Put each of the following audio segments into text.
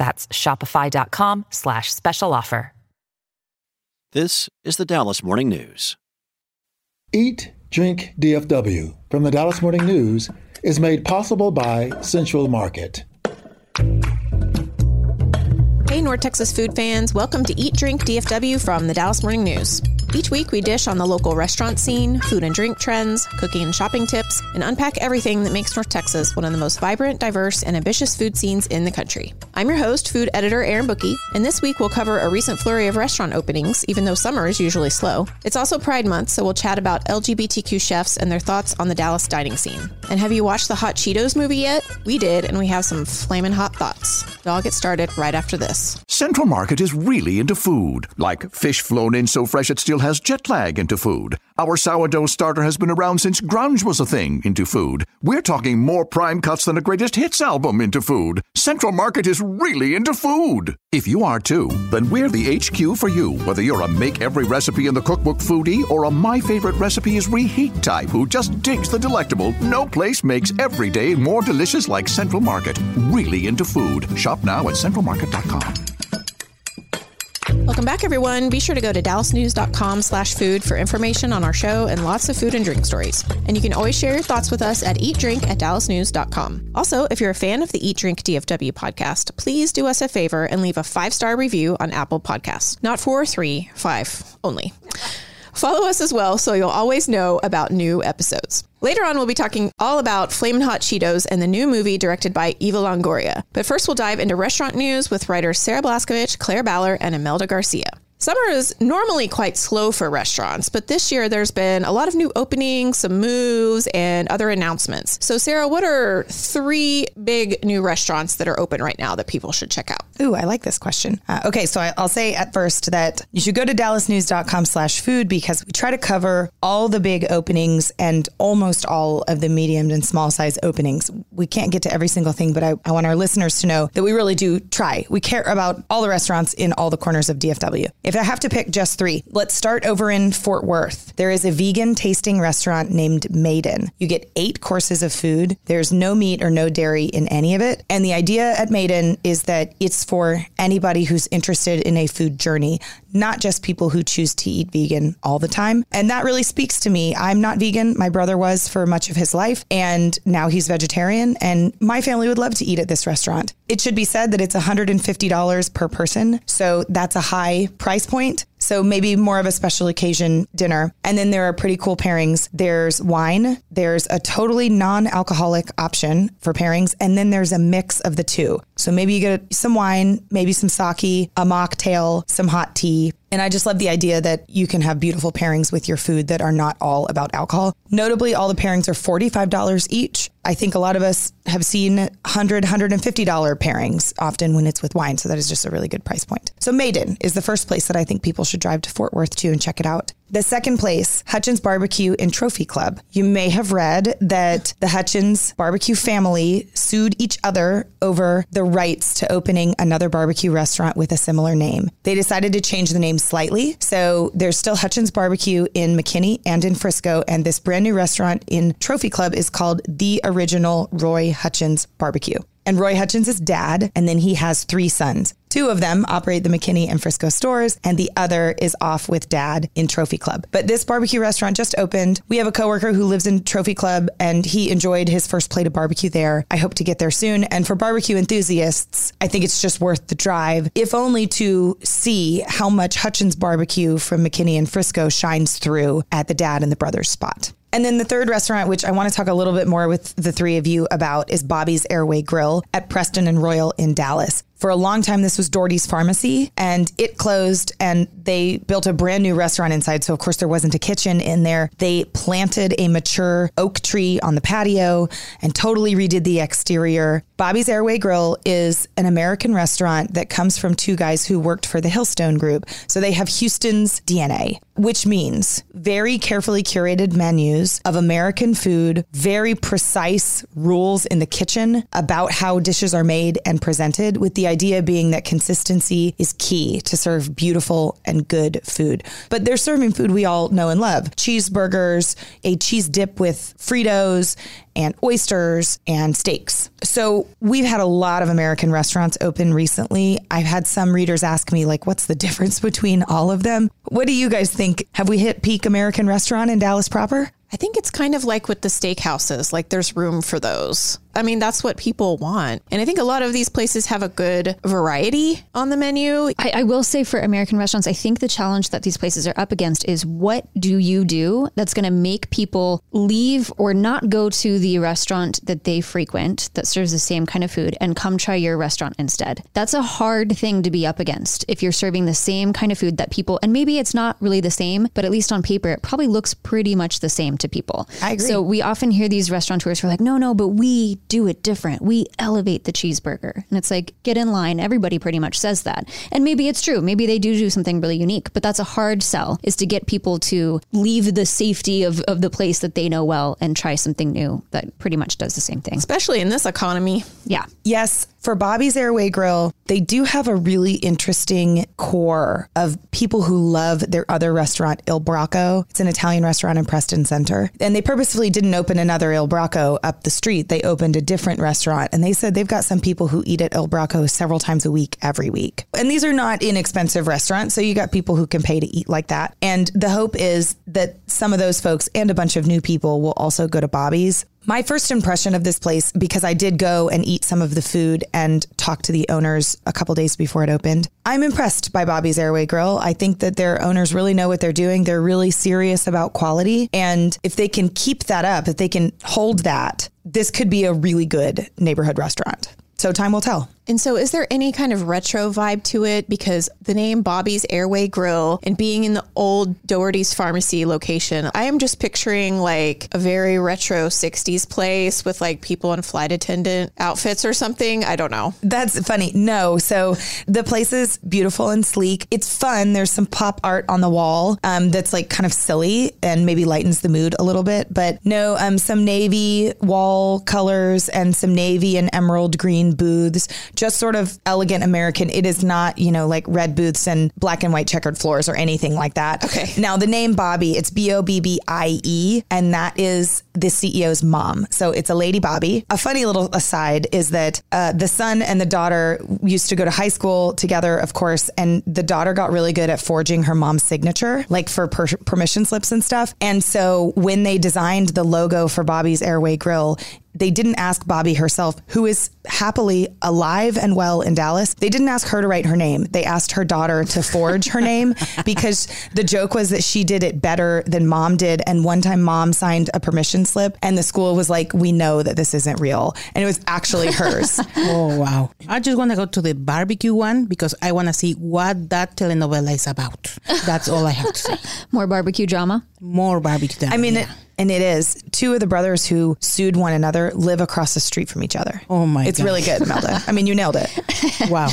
That's shopify.com slash special offer. This is the Dallas Morning News. Eat, Drink DFW from the Dallas Morning News is made possible by Central Market. Hey, North Texas food fans, welcome to Eat Drink DFW from the Dallas Morning News. Each week, we dish on the local restaurant scene, food and drink trends, cooking and shopping tips, and unpack everything that makes North Texas one of the most vibrant, diverse, and ambitious food scenes in the country. I'm your host, food editor Erin Bookie, and this week we'll cover a recent flurry of restaurant openings, even though summer is usually slow. It's also Pride Month, so we'll chat about LGBTQ chefs and their thoughts on the Dallas dining scene. And have you watched the Hot Cheetos movie yet? We did, and we have some flaming hot thoughts. I'll get started right after this. Central Market is really into food, like fish flown in so fresh it still has jet lag into food. Our sourdough starter has been around since grunge was a thing into food. We're talking more prime cuts than a greatest hits album into food. Central Market is really into food. If you are too, then we're the HQ for you. Whether you're a make every recipe in the cookbook foodie or a my favorite recipe is reheat type who just digs the delectable, no place makes every day more delicious like Central Market. Really into food. Shop now at centralmarket.com. Welcome back, everyone. Be sure to go to dallasnews.com slash food for information on our show and lots of food and drink stories. And you can always share your thoughts with us at eatdrink at dallasnews.com. Also, if you're a fan of the Eat Drink DFW podcast, please do us a favor and leave a five-star review on Apple Podcasts. Not four, three, five only. Follow us as well so you'll always know about new episodes. Later on, we'll be talking all about Flamin' Hot Cheetos and the new movie directed by Eva Longoria. But first, we'll dive into restaurant news with writers Sarah Blaskovich, Claire Ballor, and Imelda Garcia. Summer is normally quite slow for restaurants, but this year there's been a lot of new openings, some moves, and other announcements. So, Sarah, what are three big new restaurants that are open right now that people should check out? Ooh, I like this question. Uh, okay, so I, will say at first that you should go to dallasnews.com slash food because we try to cover all the big openings and almost all of the medium and small size openings. We can't get to every single thing, but I, I want our listeners to know that we really do try. We care about all the restaurants in all the corners of DFW. If I have to pick just three, let's start over in Fort Worth. There is a vegan tasting restaurant named Maiden. You get eight courses of food. There's no meat or no dairy in any of it. And the idea at Maiden is that it's for anybody who's interested in a food journey, not just people who choose to eat vegan all the time. And that really speaks to me. I'm not vegan. My brother was for much of his life, and now he's vegetarian. And my family would love to eat at this restaurant. It should be said that it's $150 per person. So that's a high price point. So maybe more of a special occasion dinner. And then there are pretty cool pairings. There's wine, there's a totally non alcoholic option for pairings, and then there's a mix of the two. So maybe you get some wine, maybe some sake, a mocktail, some hot tea. And I just love the idea that you can have beautiful pairings with your food that are not all about alcohol. Notably, all the pairings are $45 each. I think a lot of us have seen $100, $150 pairings often when it's with wine. So that is just a really good price point. So Maiden is the first place that I think people should drive to Fort Worth to and check it out. The second place, Hutchins Barbecue and Trophy Club. You may have read that the Hutchins barbecue family sued each other over the rights to opening another barbecue restaurant with a similar name. They decided to change the name slightly. So there's still Hutchins Barbecue in McKinney and in Frisco. And this brand new restaurant in Trophy Club is called The Original Roy Hutchins Barbecue. And Roy Hutchins is dad, and then he has three sons. Two of them operate the McKinney and Frisco stores, and the other is off with dad in Trophy Club. But this barbecue restaurant just opened. We have a coworker who lives in Trophy Club, and he enjoyed his first plate of barbecue there. I hope to get there soon. And for barbecue enthusiasts, I think it's just worth the drive, if only to see how much Hutchins barbecue from McKinney and Frisco shines through at the dad and the brothers spot. And then the third restaurant, which I want to talk a little bit more with the three of you about, is Bobbie's Airway Grill at Preston and Royal in Dallas. For a long time, this was Doherty's Pharmacy, and it closed, and they built a brand new restaurant inside. So, of course, there wasn't a kitchen in there. They planted a mature oak tree on the patio and totally redid the exterior. Bobbie's Airway Grill is an American restaurant that comes from two guys who worked for the Hillstone Group. So, they have Houston's DNA, which means very carefully curated menus of American food, very precise rules in the kitchen about how dishes are made and presented, with the idea being that consistency is key to serve beautiful and good food. But they're serving food we all know and love cheeseburgers, a cheese dip with Fritos, and oysters and steaks. So we've had a lot of American restaurants open recently. I've had some readers ask me, like, what's the difference between all of them? What do you guys think? Have we hit peak American restaurant in Dallas proper? I think it's kind of like with the steakhouses, like there's room for those. I mean, that's what people want. And I think a lot of these places have a good variety on the menu. I, I, will say for American restaurants, I think the challenge that these places are up against is what do you do that's going to make people leave or not go to the restaurant that they frequent that serves the same kind of food and come try your restaurant instead? That's a hard thing to be up against if you're serving the same kind of food that people, and maybe it's not really the same, but at least on paper, it probably looks pretty much the same to people. I agree. So we often hear these restaurateurs who are like, no, no, but we do it different. We elevate the cheeseburger. And it's like, get in line. Everybody pretty much says that. And maybe it's true. Maybe they do do something really unique, but that's a hard sell is to get people to leave the safety of, of the place that they know well and try something new that pretty much does the same thing. Especially in this economy. Yeah. Yes. For Bobbie's Airway Grill, they do have a really interesting core of people who love their other restaurant, Il Bracco. It's an Italian restaurant in Preston Center. And they purposefully didn't open another Il Bracco up the street. They opened a different restaurant. And they said they've got some people who eat at Il Bracco several times a week, every week. And these are not inexpensive restaurants. So you got people who can pay to eat like that. And the hope is that some of those folks and a bunch of new people will also go to Bobbie's. My first impression of this place, because I did go and eat some of the food and talk to the owners a couple days before it opened, I'm impressed by Bobbie's Airway Grill. I think that their owners really know what they're doing. They're really serious about quality. And if they can keep that up, if they can hold that, this could be a really good neighborhood restaurant. So time will tell. And so, is there any kind of retro vibe to it? Because the name Bobbie's Airway Grill and being in the old Doherty's Pharmacy location, I am just picturing like a very retro 60s place with like people in flight attendant outfits or something. I don't know. That's funny. No. So, the place is beautiful and sleek. It's fun. There's some pop art on the wall um, that's like kind of silly and maybe lightens the mood a little bit. But no, um, some navy wall colors and some navy and emerald green booths just sort of elegant American. It is not, you know, like red booths and black and white checkered floors or anything like that. Okay. Now, the name Bobbie, it's B O B B I E, and that is the CEO's mom. So it's a lady Bobbie. A funny little aside is that uh, the son and the daughter used to go to high school together, of course, and the daughter got really good at forging her mom's signature, like for per- permission slips and stuff. And so when they designed the logo for Bobbie's Airway Grill, they didn't ask Bobbie herself, who is happily alive and well in Dallas. They didn't ask her to write her name. They asked her daughter to forge her name because the joke was that she did it better than mom did. And one time mom signed a permission slip and the school was like, we know that this isn't real. And it was actually hers. oh, wow. I just want to go to the barbecue one because I want to see what that telenovela is about. That's all I have to say. More barbecue drama? More barbecue drama. I mean, yeah. it, and it is. Two of the brothers who sued one another live across the street from each other. Oh my god. It's God. really good, Melda. I mean, you nailed it. wow.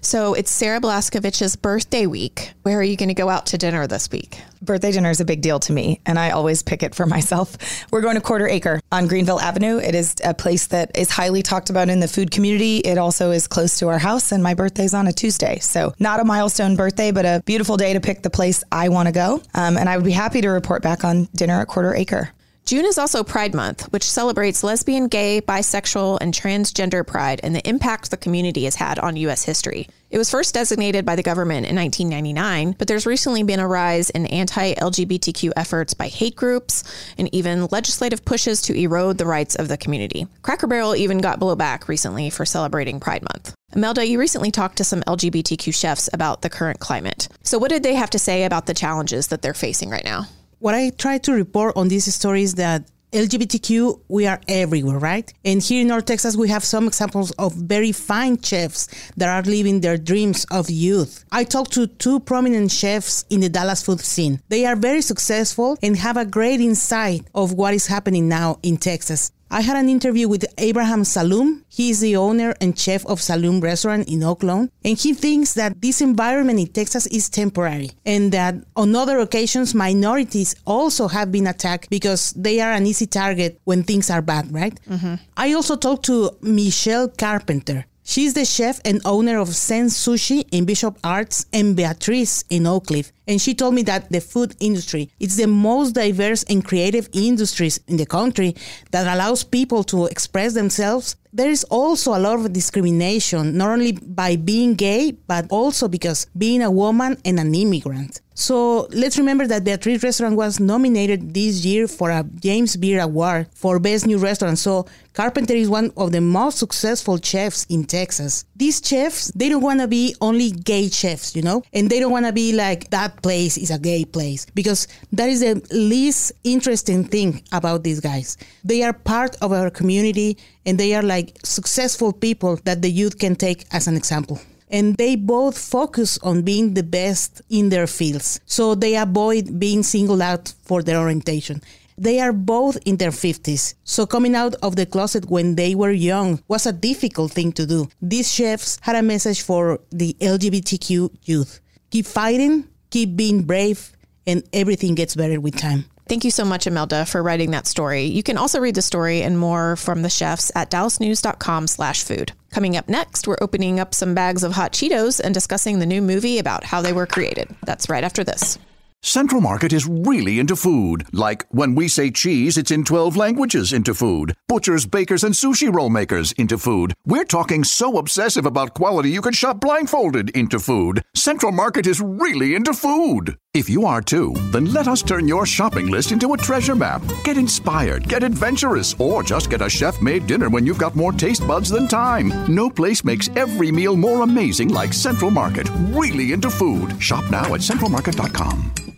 So it's Sarah Blaskovich's birthday week. Where are you going to go out to dinner this week? Birthday dinner is a big deal to me, and I always pick it for myself. We're going to Quarter Acre on Greenville Avenue. It is a place that is highly talked about in the food community. It also is close to our house, and my birthday's on a Tuesday. So, not a milestone birthday, but a beautiful day to pick the place I want to go. Um, and I would be happy to report back on dinner at Quarter Acre. June is also Pride Month, which celebrates lesbian, gay, bisexual, and transgender pride and the impact the community has had on U.S. history. It was first designated by the government in 1999, but there's recently been a rise in anti LGBTQ efforts by hate groups and even legislative pushes to erode the rights of the community. Cracker Barrel even got blowback recently for celebrating Pride Month. Imelda, you recently talked to some LGBTQ chefs about the current climate. So, what did they have to say about the challenges that they're facing right now? What I try to report on these stories that LGBTQ, we are everywhere, right? And here in North Texas, we have some examples of very fine chefs that are living their dreams of youth. I talked to two prominent chefs in the Dallas food scene. They are very successful and have a great insight of what is happening now in Texas. I had an interview with Abraham Salum. He is the owner and chef of Salum Restaurant in Oaklawn, and he thinks that this environment in Texas is temporary and that on other occasions minorities also have been attacked because they are an easy target when things are bad, right? Mm-hmm. I also talked to Michelle Carpenter. She's the chef and owner of Zen Sushi in Bishop Arts and Beatrice in Oak Cliff. And she told me that the food industry is the most diverse and creative industries in the country that allows people to express themselves. There is also a lot of discrimination, not only by being gay, but also because being a woman and an immigrant. So let's remember that Beatrice Restaurant was nominated this year for a James Beard Award for Best New Restaurant. So Carpenter is one of the most successful chefs in Texas. These chefs, they don't want to be only gay chefs, you know, and they don't want to be like that place is a gay place because that is the least interesting thing about these guys. They are part of our community and they are like successful people that the youth can take as an example and they both focus on being the best in their fields. So they avoid being singled out for their orientation. They are both in their 50s. So coming out of the closet when they were young was a difficult thing to do. These chefs had a message for the LGBTQ youth. Keep fighting, keep being brave, and everything gets better with time. Thank you so much, Imelda, for writing that story. You can also read the story and more from the chefs at dallasnews.com slash food. Coming up next, we're opening up some bags of hot Cheetos and discussing the new movie about how they were created. That's right after this. Central Market is really into food. Like when we say cheese, it's in 12 languages into food. Butchers, bakers, and sushi roll makers into food. We're talking so obsessive about quality you can shop blindfolded into food. Central Market is really into food. If you are too, then let us turn your shopping list into a treasure map. Get inspired, get adventurous, or just get a chef made dinner when you've got more taste buds than time. No place makes every meal more amazing like Central Market. Really into food. Shop now at centralmarket.com.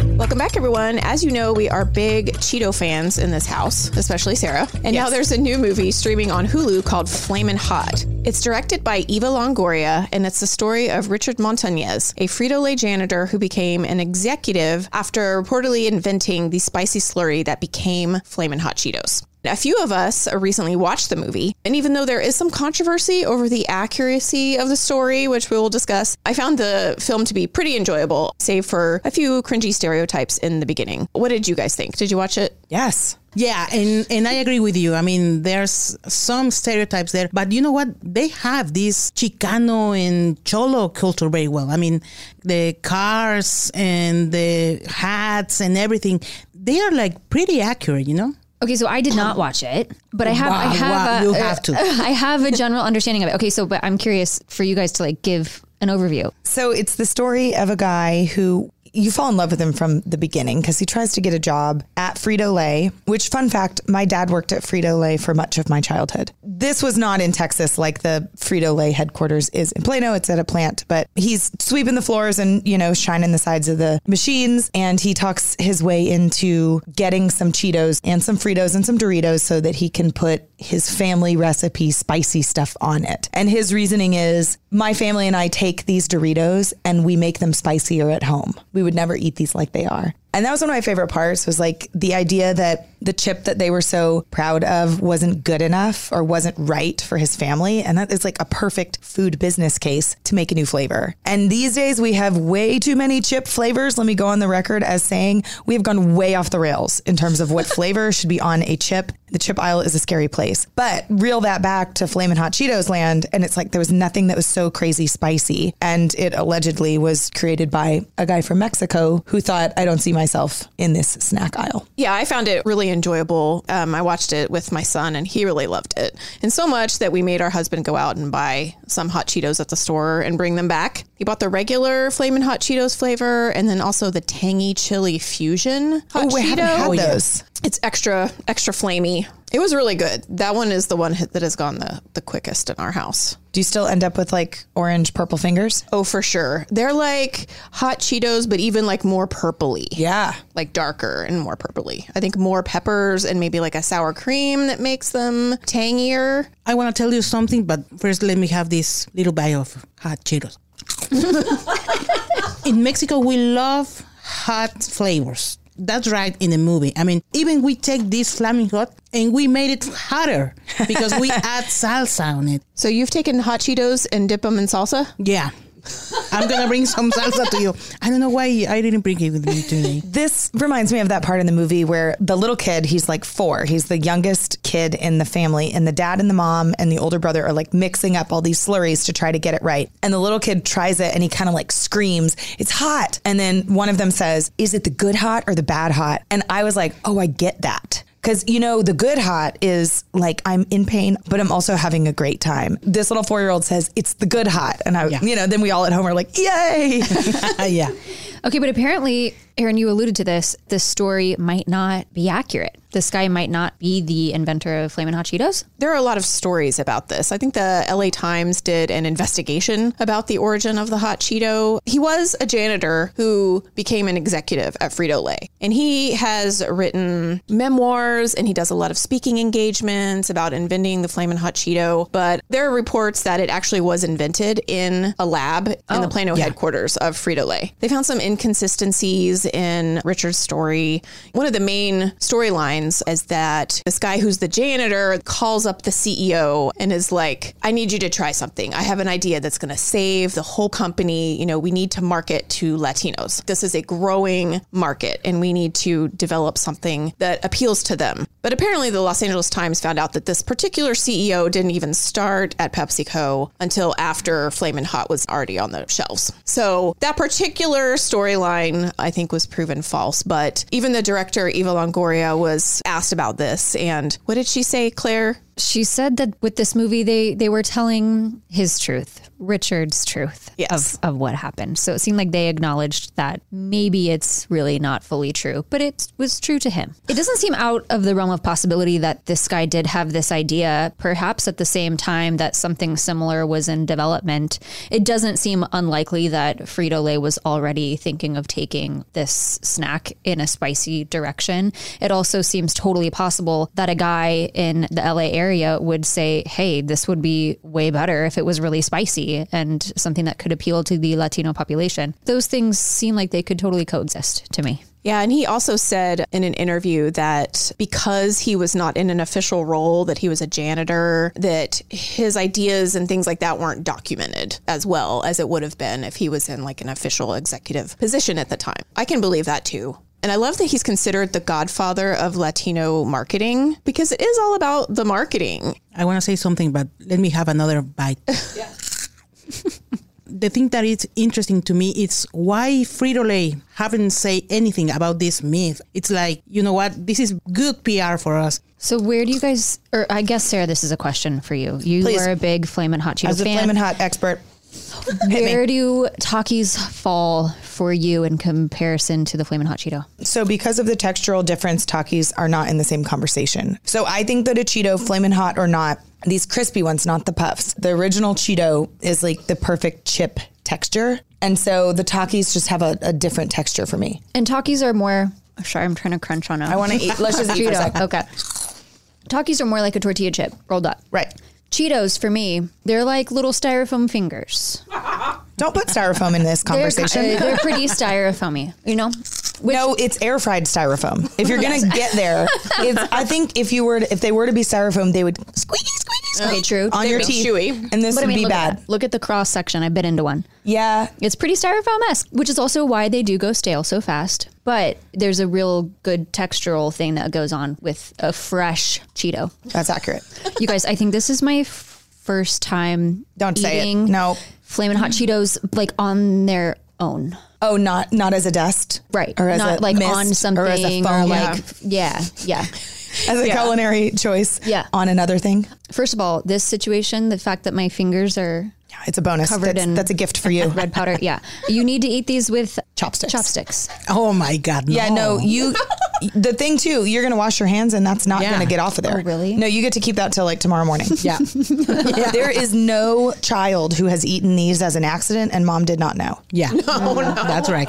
Welcome back, everyone. As you know, we are big Cheeto fans in this house, especially Sarah. And now there's a new movie streaming on Hulu called Flamin' Hot. It's directed by Eva Longoria, and it's the story of Richard Montañez, a Frito Lay janitor who became an executive after reportedly inventing the spicy slurry that became Flamin' Hot Cheetos. A few of us recently watched the movie, and even though there is some controversy over the accuracy of the story, which we will discuss, I found the film to be pretty enjoyable, save for a few cringy stereotypes in the beginning. What did you guys think? Did you watch it? Yes. Yeah, and, and I agree with you. I mean, there's some stereotypes there, but you know what? They have this Chicano and Cholo culture very well. I mean, the cars and the hats and everything, they are like pretty accurate, you know? Okay, so I did not watch it, but I have I have wow, a, you uh, have to. I have a general understanding of it. Okay, so but I'm curious for you guys to like give an overview. So it's the story of a guy who you fall in love with him from the beginning because he tries to get a job at Frito Lay, which, fun fact, my dad worked at Frito Lay for much of my childhood. This was not in Texas like the Frito Lay headquarters is in Plano. It's at a plant, but he's sweeping the floors and, you know, shining the sides of the machines. And he talks his way into getting some Cheetos and some Fritos and some Doritos so that he can put his family recipe spicy stuff on it. And his reasoning is my family and I take these Doritos and we make them spicier at home. We would never eat these like they are. And that was one of my favorite parts was like the idea that the chip that they were so proud of wasn't good enough or wasn't right for his family. And that is like a perfect food business case to make a new flavor. And these days we have way too many chip flavors. Let me go on the record as saying we have gone way off the rails in terms of what flavor should be on a chip. The chip aisle is a scary place. But reel that back to Flamin' Hot Cheetos land, and it's like there was nothing that was so crazy spicy. And it allegedly was created by a guy from Mexico who thought, I don't see myself in this snack aisle. Yeah, I found it really enjoyable. Um, I watched it with my son, and he really loved it. And so much that we made our husband go out and buy some hot Cheetos at the store and bring them back. He bought the regular Flamin' Hot Cheetos flavor, and then also the tangy chili fusion hot Oh, we Cheeto. haven't had those. It's extra, extra flamey. It was really good. That one is the one that has gone the, the quickest in our house. Do you still end up with like orange purple fingers? Oh, for sure. They're like hot Cheetos, but even like more purpley. Yeah. Like darker and more purpley. I think more peppers and maybe like a sour cream that makes them tangier. I want to tell you something, but first let me have this little bite of hot Cheetos. in Mexico, we love hot flavors. That's right in the movie. I mean, even we take this flaming hot and we made it hotter because we add salsa on it. So you've taken hot Cheetos and dip them in salsa? Yeah. I'm gonna bring some salsa to you. I don't know why I didn't bring it with me today. This reminds me of that part in the movie where the little kid, he's like four, he's the youngest kid in the family, and the dad and the mom and the older brother are like mixing up all these slurries to try to get it right. And the little kid tries it and he kind of like screams, It's hot. And then one of them says, Is it the good hot or the bad hot? And I was like, Oh, I get that. Because, you know, the good hot is like, I'm in pain, but I'm also having a great time. This little four year old says, it's the good hot. And I, Yeah. you know, then we all at home are like, yay. yeah. Okay, but apparently, Erin, you alluded to this. This story might not be accurate. This guy might not be the inventor of Flamin' Hot Cheetos. There are a lot of stories about this. I think the LA Times did an investigation about the origin of the hot Cheeto. He was a janitor who became an executive at Frito Lay, and he has written memoirs and he does a lot of speaking engagements about inventing the Flamin' Hot Cheeto. But there are reports that it actually was invented in a lab in the oh, Plano headquarters of Frito Lay. They found some inconsistencies in Richard's story. One of the main storylines is that this guy who's the janitor calls up the CEO and is like, I need you to try something. I have an idea that's going to save the whole company. You know, we need to market to Latinos. This is a growing market and we need to develop something that appeals to them. But apparently, the Los Angeles Times found out that this particular CEO didn't even start at PepsiCo until after Flamin' Hot was already on the shelves. So that particular storyline, I think, was proven false. But even the director, Eva Longoria, was asked about this. And what did she say, Claire? She said that with this movie, they they were telling his truth, Richard's truth Yes. of, of what happened. So it seemed like they acknowledged that maybe it's really not fully true, but it was true to him. It doesn't seem out of the realm of possibility that this guy did have this idea, perhaps at the same time that something similar was in development. It doesn't seem unlikely that Frito Lay was already thinking of taking this snack in a spicy direction. It also seems totally possible that a guy in the LA area would say, hey, this would be way better if it was really spicy and something that could appeal to the Latino population. Those things seem like they could totally coexist to me. Yeah, and he also said in an interview that because he was not in an official role, that he was a janitor, that his ideas and things like that weren't documented as well as it would have been if he was in like an official executive position at the time. I can believe that too. And I love that he's considered the godfather of Latino marketing because it is all about the marketing. I want to say something, but let me have another bite. the thing that is interesting to me is why Frito Lay haven't say anything about this myth. It's like, you know what? This is good PR for us. So where do you guys, or I guess Sarah, this is a question for you. You Please. are a big Flamin' Hot Cheeto As a fan. flamin' hot expert. Where do Takis fall for you in comparison to the Flamin' Hot Cheeto? So because of the textural difference, Takis are not in the same conversation. So I think that a Cheeto, flamin' hot or not, these crispy ones, not the puffs. The original Cheeto is like the perfect chip texture. And so the Takis just have a, a different texture for me. And Takis are more. oh, Sorry, I'm trying to crunch on them. I want to eat. Let's just eat for a Cheeto. Okay. Takis are more like a tortilla chip rolled up. Right. Cheetos for me, they're like little styrofoam fingers. Don't put styrofoam in this They're, conversation. uh, they're pretty styrofoamy, you know. no, it's air fried styrofoam. If you're gonna get there, it's, I think if you were to, if they were to be styrofoam, they would squeaky Okay, oh, true. on They're your big, teeth, chewy. and this But I would mean, be look bad. that. Look at the cross section. I bit into one. Yeah, It's pretty styrofoam esque, which is also why they do go stale so fast. But there's a real good textural thing that goes on with a fresh Cheeto. that's accurate. You guys, I think this is my f- first time Don't say it. eating No. Flamin' Hot Cheetos like on their own. Oh, not not as a dust, Right. Or as Not a like mist, on something or as a foam, like yeah, yeah. As a culinary choice. Yeah. on another thing. First of all, this situation, the fact that my fingers are yeah, it's a bonus. Covered that's, in that's a gift for you. red powder. Yeah, you need to eat these with Chopsticks. Chopsticks. Oh my God. Yeah, no, you. The thing too, you're gonna wash your hands, and that's not Yeah. gonna get off of there. Oh, really? No, you get to keep that till like tomorrow morning. Yeah. There is no child who has eaten these as an accident, and mom did not know. Yeah. No, no. That's right.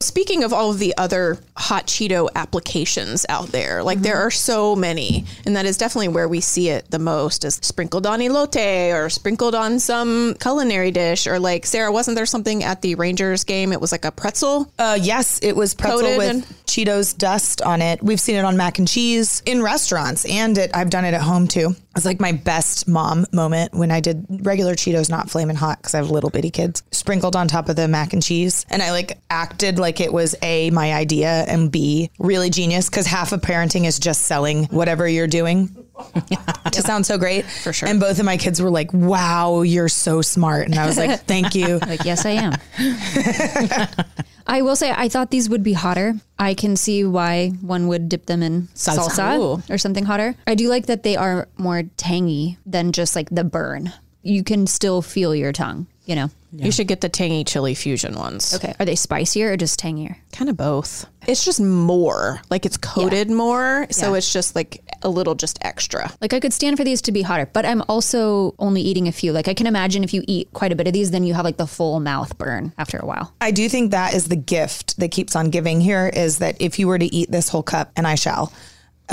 Speaking of all of the other hot Cheeto applications out there, like there are so many, and that is definitely where we see it the most is sprinkled on elote or sprinkled on some culinary dish or like Sarah, wasn't there something at the Rangers game? It was like a pretzel. Uh, yes, it was pretzel with and- Cheetos dust on it. We've seen it on mac and cheese in restaurants, and it, I've done it at home too. It's like my best mom moment when I did regular Cheetos, not flaming hot, because I have little bitty kids, sprinkled on top of the mac and cheese, and I like acted like it was a my idea and b really genius because half of parenting is just selling whatever you're doing. to sound so great for sure. And both of my kids were like, "Wow, you're so smart," and I was like, "Thank you." Like, yes, I am. I will say, I thought these would be hotter. I can see why one would dip them in Salsa. salsa, or something hotter. I do like that they are more tangy than just like the burn. You can still feel your tongue, you know? You should get the tangy chili fusion ones. Okay. Are they spicier or just tangier? Kind of both. It's just more, like it's coated more, so Yeah. it's just like a little just extra. Like I could stand for these to be hotter, but I'm also only eating a few. Like I can imagine if you eat quite a bit of these, then you have like the full mouth burn after a while. I do think that is the gift that keeps on giving here is that if you were to eat this whole cup, and I shall,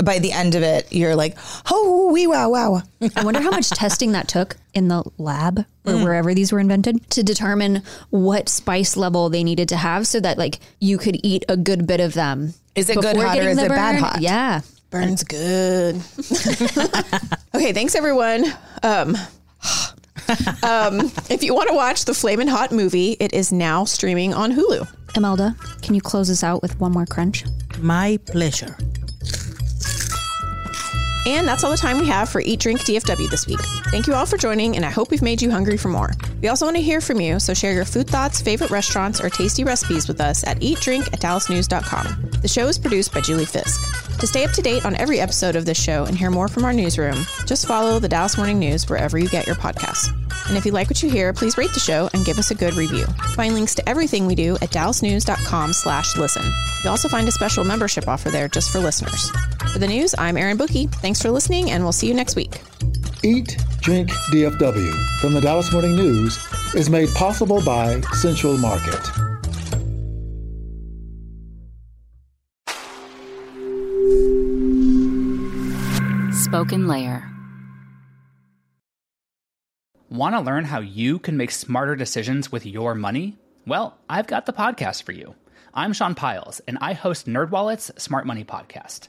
by the end of it, you're like, oh, wee, wow, wow. I wonder how much testing that took in the lab or wherever these were invented to determine what spice level they needed to have so that like you could eat a good bit of them. Is it good hot or is the it bad hot? Yeah. Burns good. okay, thanks everyone. Um, um, if you want to watch the Flamin' Hot movie, it is now streaming on Hulu. Imelda, can you close us out with one more crunch? My pleasure. And that's all the time we have for Eat Drink DFW this week. Thank you all for joining, and I hope we've made you hungry for more. We also want to hear from you, so share your food thoughts, favorite restaurants, or tasty recipes with us at eatdrink at dallasnews.com. The show is produced by Julie Fisk. To stay up to date on every episode of this show and hear more from our newsroom, just follow the Dallas Morning News wherever you get your podcasts. And if you like what you hear, please rate the show and give us a good review. Find links to everything we do at dallasnews.com slash listen. You'll also find a special membership offer there just for listeners. For the news, I'm Erin Bookie. Thanks for listening, and we'll see you next week. Eat, Drink DFW from the Dallas Morning News is made possible by Central Market. Spoken Layer. Want to learn how you can make smarter decisions with your money? Well, I've got the podcast for you. I'm Sean Pyles, and I host NerdWallet's Smart Money Podcast.